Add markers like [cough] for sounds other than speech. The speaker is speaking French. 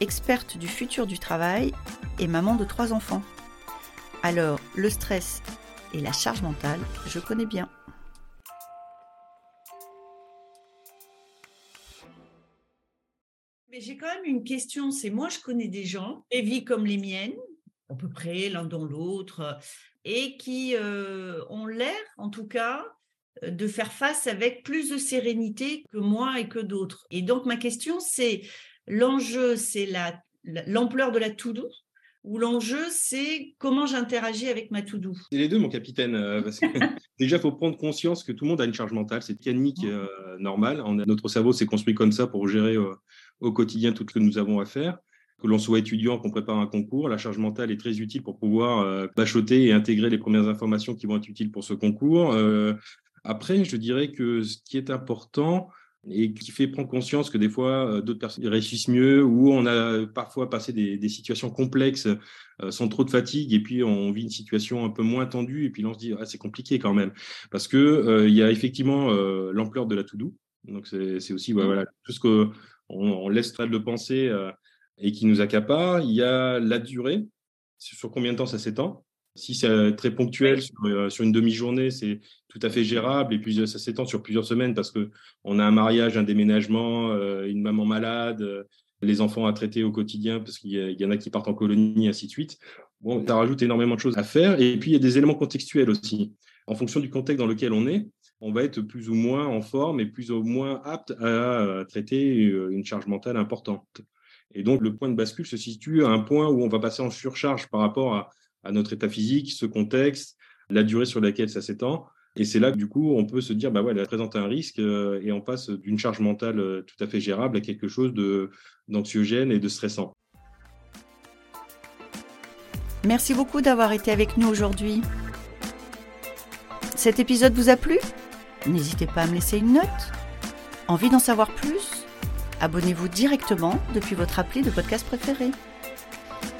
experte du futur du travail et maman de trois enfants. Alors, le stress et la charge mentale, je connais bien. Mais j'ai quand même une question, c'est moi je connais des gens, des vies comme les miennes, à peu près l'un dans l'autre, et qui euh, ont l'air, en tout cas, de faire face avec plus de sérénité que moi et que d'autres. Et donc ma question, c'est l'enjeu, c'est l'ampleur de la to-do ou l'enjeu, c'est comment j'interagis avec ma to-do C'est les deux, mon capitaine. Euh, [laughs] [laughs] déjà, il faut prendre conscience que tout le monde a une charge mentale. C'est mécanique euh, normale. notre cerveau s'est construit comme ça pour gérer au quotidien tout ce que nous avons à faire que l'on soit étudiant, qu'on prépare un concours, la charge mentale est très utile pour pouvoir euh, bachoter et intégrer les premières informations qui vont être utiles pour ce concours. Euh, après, je dirais que ce qui est important et qui fait prendre conscience que des fois, euh, d'autres personnes réussissent mieux ou on a parfois passé des, situations complexes sans trop de fatigue et puis on vit une situation un peu moins tendue et puis là on se dit ah, c'est compliqué quand même parce que il y a effectivement l'ampleur de la to-do. Donc c'est aussi mmh. voilà, tout ce qu'on on laisse de penser et qui nous accapare. Il y a la durée, sur combien de temps ça s'étend? Si c'est très ponctuel euh, sur, une demi-journée, c'est tout à fait gérable. Et puis ça s'étend sur plusieurs semaines parce qu'on a un mariage, un déménagement, euh, une maman malade, euh, les enfants à traiter au quotidien parce qu'il y, en a qui partent en colonie, ainsi de suite. Bon, ça rajoute énormément de choses à faire. Et puis il y a des éléments contextuels aussi. En fonction du contexte dans lequel on est, on va être plus ou moins en forme et plus ou moins apte à traiter une charge mentale importante. Et donc, le point de bascule se situe à un point où on va passer en surcharge par rapport à, notre état physique, ce contexte, la durée sur laquelle ça s'étend. Et c'est là que, du coup, on peut se dire, bah ouais, elle présente un risque euh, et on passe d'une charge mentale euh, tout à fait gérable à quelque chose d'anxiogène et de stressant. Merci beaucoup d'avoir été avec nous aujourd'hui. Cet épisode vous a plu? N'hésitez pas à me laisser une note. Envie d'en savoir plus? Abonnez-vous directement depuis votre appli de podcast préféré.